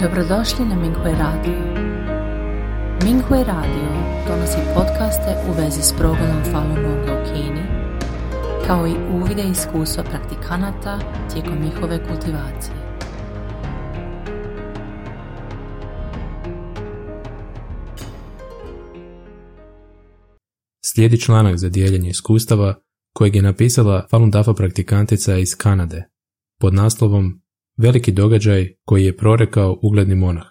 Dobrodošli na Minghui Radio. Minghui Radio donosi podcaste u vezi s progledom Falun Gonga u Kini, kao i uvide iskustva praktikanata tijekom njihove kultivacije. Slijedi članak za dijeljenje iskustava kojeg je napisala Falun Dafa praktikantica iz Kanade pod naslovom Veliki događaj koji je prorekao ugledni monah.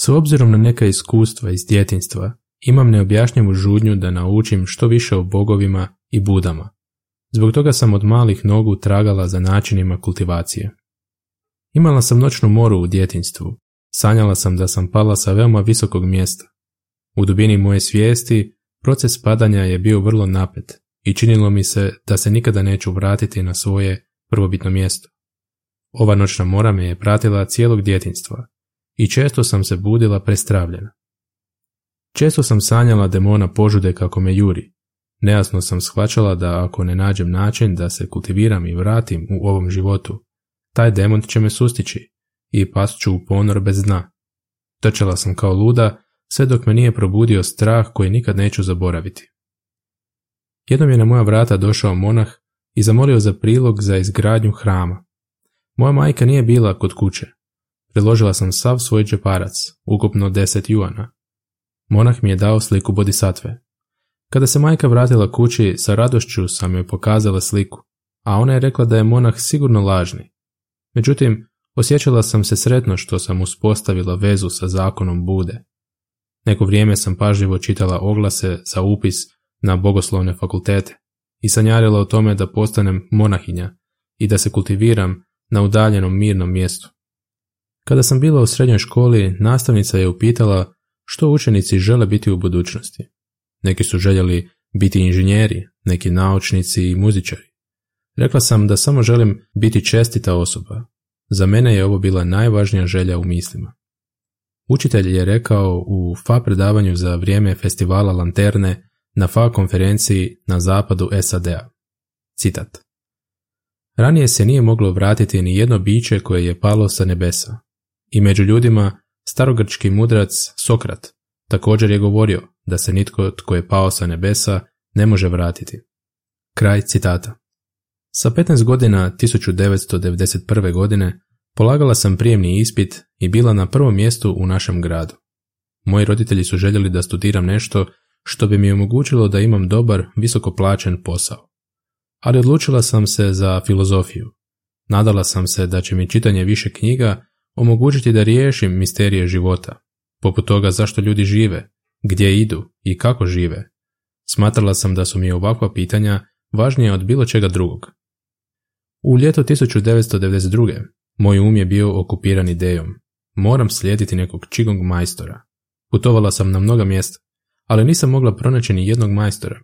S obzirom na neka iskustva iz djetinstva, imam neobjašnjivu žudnju da naučim što više o bogovima i budama. Zbog toga sam od malih nogu tragala za načinima kultivacije. Imala sam noćnu moru u djetinstvu. Sanjala sam da sam pala sa veoma visokog mjesta. U dubini moje svijesti proces padanja je bio vrlo napet i činilo mi se da se nikada neću vratiti na svoje prvobitno mjesto. Ova noćna mora me je pratila cijelog djetinstva i često sam se budila prestravljena. Često sam sanjala demona požude kako me juri. Nejasno sam shvaćala da ako ne nađem način da se kultiviram i vratim u ovom životu, taj demon će me sustići i past ću u ponor bez dna. Trčala sam kao luda, sve dok me nije probudio strah koji nikad neću zaboraviti. Jednom je na moja vrata došao monah i zamolio za prilog za izgradnju hrama. Moja majka nije bila kod kuće. Priložila sam sav svoj džeparac, ukupno deset juana. Monah mi je dao sliku bodisatve. Kada se majka vratila kući, sa radošću sam joj pokazala sliku, a ona je rekla da je monah sigurno lažni. Međutim, osjećala sam se sretno što sam uspostavila vezu sa zakonom Bude. Neko vrijeme sam pažljivo čitala oglase za upis na bogoslovne fakultete i sanjarila o tome da postanem monahinja i da se kultiviram na udaljenom mirnom mjestu. Kada sam bila u srednjoj školi, nastavnica je upitala što učenici žele biti u budućnosti. Neki su željeli biti inženjeri, neki naučnici i muzičari. Rekla sam da samo želim biti čestita osoba. Za mene je ovo bila najvažnija želja u mislima. Učitelj je rekao u FA predavanju za vrijeme festivala Lanterne na FA konferenciji na zapadu SAD-a. Citat. Ranije se nije moglo vratiti ni jedno biće koje je palo sa nebesa. I među ljudima starogrčki mudrac Sokrat također je govorio da se nitko tko je pao sa nebesa ne može vratiti. Kraj citata. Sa 15 godina 1991. godine polagala sam prijemni ispit i bila na prvom mjestu u našem gradu. Moji roditelji su željeli da studiram nešto što bi mi omogućilo da imam dobar, visoko plaćen posao ali odlučila sam se za filozofiju. Nadala sam se da će mi čitanje više knjiga omogućiti da riješim misterije života, poput toga zašto ljudi žive, gdje idu i kako žive. Smatrala sam da su mi ovakva pitanja važnija od bilo čega drugog. U ljeto 1992. moj um je bio okupiran idejom. Moram slijediti nekog čigong majstora. Putovala sam na mnoga mjesta, ali nisam mogla pronaći ni jednog majstora.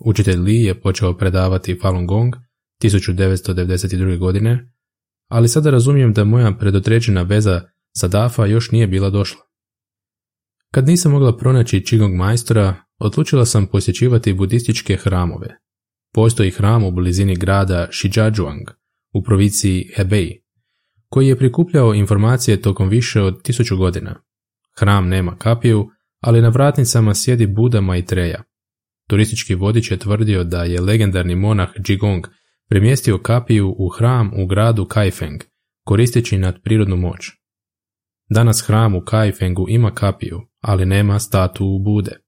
Učitelj Lee je počeo predavati Falun Gong 1992. godine, ali sada razumijem da moja predotređena veza sa Dafa još nije bila došla. Kad nisam mogla pronaći Qigong majstora, odlučila sam posjećivati budističke hramove. Postoji hram u blizini grada Shijiazhuang u provinciji Hebei, koji je prikupljao informacije tokom više od tisuću godina. Hram nema kapiju, ali na vratnicama sjedi Buda Maitreya, Turistički vodič je tvrdio da je legendarni monah Jigong premjestio kapiju u hram u gradu Kaifeng, koristeći nadprirodnu moć. Danas hram u Kaifengu ima kapiju, ali nema statu Bude.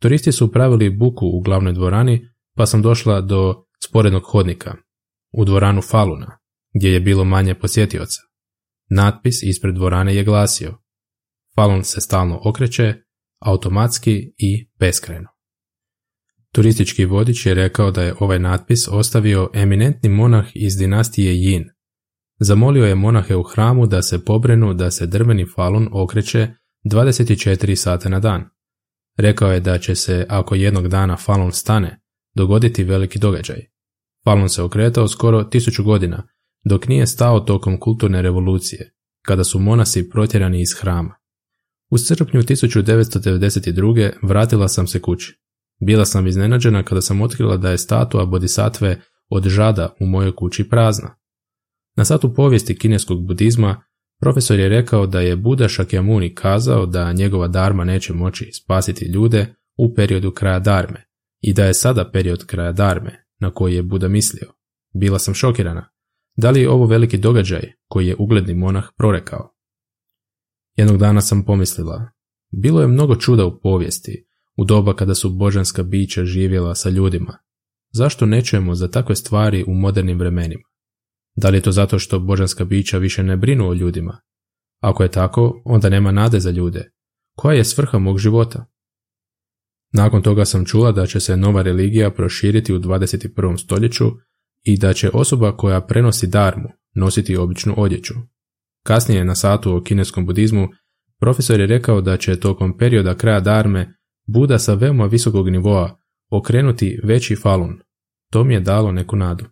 Turisti su pravili buku u glavnoj dvorani, pa sam došla do sporednog hodnika, u dvoranu Faluna, gdje je bilo manje posjetioca. Natpis ispred dvorane je glasio Falun se stalno okreće, automatski i beskrajno. Turistički vodič je rekao da je ovaj natpis ostavio eminentni monah iz dinastije Yin. Zamolio je monahe u hramu da se pobrenu da se drveni falun okreće 24 sata na dan. Rekao je da će se, ako jednog dana falun stane, dogoditi veliki događaj. Falun se okretao skoro tisuću godina, dok nije stao tokom kulturne revolucije, kada su monasi protjerani iz hrama. U srpnju 1992. vratila sam se kući. Bila sam iznenađena kada sam otkrila da je statua bodhisatve od žada u mojoj kući prazna. Na satu povijesti kineskog budizma Profesor je rekao da je Buda Shakyamuni kazao da njegova darma neće moći spasiti ljude u periodu kraja darme i da je sada period kraja darme na koji je Buda mislio. Bila sam šokirana. Da li je ovo veliki događaj koji je ugledni monah prorekao? Jednog dana sam pomislila, bilo je mnogo čuda u povijesti, u doba kada su božanska bića živjela sa ljudima. Zašto ne čujemo za takve stvari u modernim vremenima? Da li je to zato što božanska bića više ne brinu o ljudima? Ako je tako, onda nema nade za ljude. Koja je svrha mog života? Nakon toga sam čula da će se nova religija proširiti u 21. stoljeću i da će osoba koja prenosi darmu nositi običnu odjeću. Kasnije na satu o kineskom budizmu profesor je rekao da će tokom perioda kraja darme Buda sa veoma visokog nivoa okrenuti veći falun. To mi je dalo neku nadu.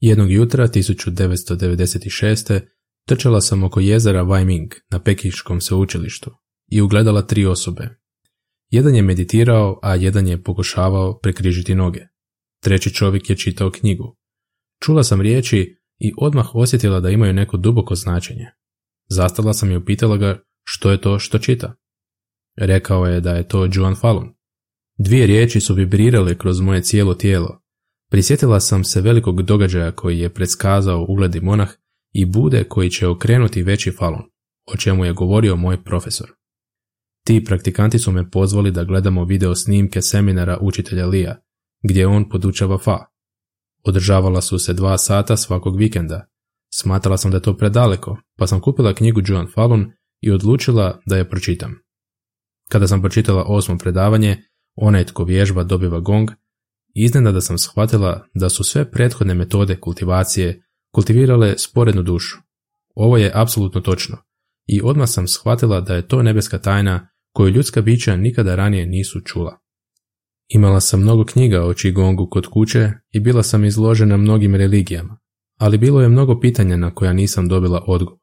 Jednog jutra 1996. trčala sam oko jezera Waiming na Pekiškom sveučilištu i ugledala tri osobe. Jedan je meditirao, a jedan je pokušavao prekrižiti noge. Treći čovjek je čitao knjigu. Čula sam riječi i odmah osjetila da imaju neko duboko značenje. Zastala sam i upitala ga što je to što čita. Rekao je da je to Juan Falun. Dvije riječi su vibrirale kroz moje cijelo tijelo. Prisjetila sam se velikog događaja koji je predskazao ugledi monah i bude koji će okrenuti veći falun, o čemu je govorio moj profesor. Ti praktikanti su me pozvali da gledamo video snimke seminara učitelja Lija, gdje on podučava fa. Održavala su se dva sata svakog vikenda. Smatrala sam da je to predaleko, pa sam kupila knjigu Joan Falun i odlučila da je pročitam. Kada sam pročitala osmo predavanje, onaj tko vježba dobiva gong, iznenada sam shvatila da su sve prethodne metode kultivacije kultivirale sporednu dušu. Ovo je apsolutno točno i odmah sam shvatila da je to nebeska tajna koju ljudska bića nikada ranije nisu čula. Imala sam mnogo knjiga o Qigongu kod kuće i bila sam izložena mnogim religijama, ali bilo je mnogo pitanja na koja nisam dobila odgovor.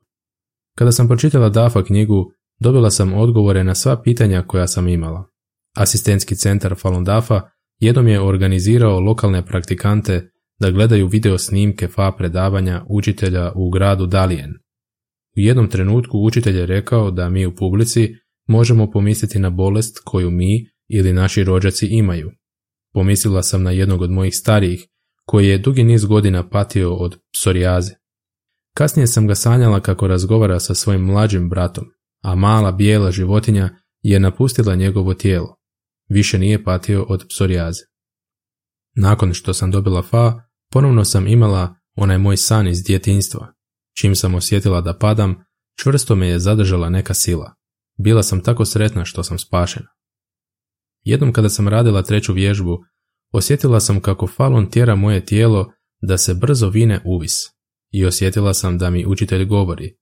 Kada sam pročitala Dafa knjigu, dobila sam odgovore na sva pitanja koja sam imala. Asistentski centar Falun Dafa jednom je organizirao lokalne praktikante da gledaju video snimke fa predavanja učitelja u gradu Dalijen. U jednom trenutku učitelj je rekao da mi u publici možemo pomisliti na bolest koju mi ili naši rođaci imaju. Pomislila sam na jednog od mojih starijih, koji je dugi niz godina patio od psorijaze. Kasnije sam ga sanjala kako razgovara sa svojim mlađim bratom, a mala bijela životinja je napustila njegovo tijelo. Više nije patio od psorijaze. Nakon što sam dobila fa, ponovno sam imala onaj moj san iz djetinstva. Čim sam osjetila da padam, čvrsto me je zadržala neka sila. Bila sam tako sretna što sam spašena. Jednom kada sam radila treću vježbu, osjetila sam kako falon tjera moje tijelo da se brzo vine uvis i osjetila sam da mi učitelj govori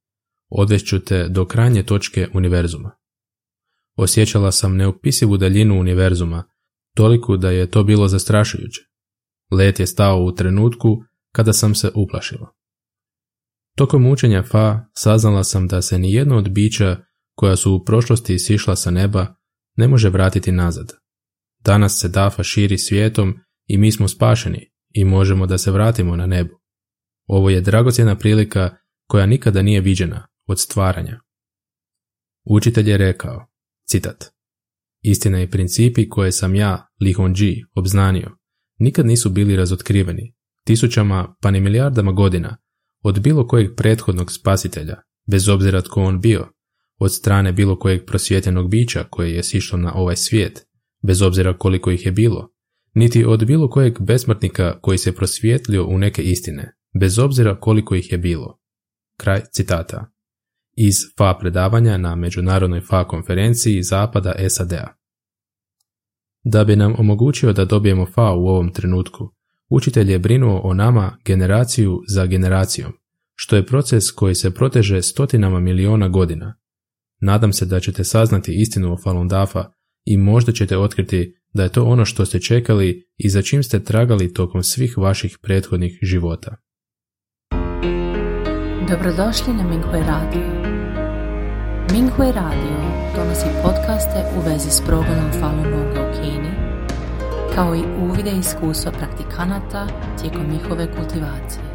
odvešću te do krajnje točke univerzuma. Osjećala sam neopisivu daljinu univerzuma, toliko da je to bilo zastrašujuće. Let je stao u trenutku kada sam se uplašila. Tokom učenja Fa saznala sam da se ni jedno od bića koja su u prošlosti sišla sa neba ne može vratiti nazad. Danas se Dafa širi svijetom i mi smo spašeni i možemo da se vratimo na nebu. Ovo je dragocjena prilika koja nikada nije viđena od stvaranja. Učitelj je rekao, citat, Istina i principi koje sam ja, Li Hongji, obznanio, nikad nisu bili razotkriveni, tisućama pa ni milijardama godina, od bilo kojeg prethodnog spasitelja, bez obzira tko on bio, od strane bilo kojeg prosvjetljenog bića koje je sišlo na ovaj svijet, bez obzira koliko ih je bilo, niti od bilo kojeg besmrtnika koji se prosvjetlio u neke istine, bez obzira koliko ih je bilo. Kraj citata. Iz FA predavanja na Međunarodnoj FA konferenciji Zapada SAD-a. Da bi nam omogućio da dobijemo FA u ovom trenutku, učitelj je brinuo o nama generaciju za generacijom, što je proces koji se proteže stotinama miliona godina. Nadam se da ćete saznati istinu o Falun Dafa i možda ćete otkriti da je to ono što ste čekali i za čim ste tragali tokom svih vaših prethodnih života. Dobrodošli na Minghui Radio. Minghui Radio donosi podcaste u vezi s progledom Falun Gonga u Kini, kao i uvide iskustva praktikanata tijekom njihove kultivacije.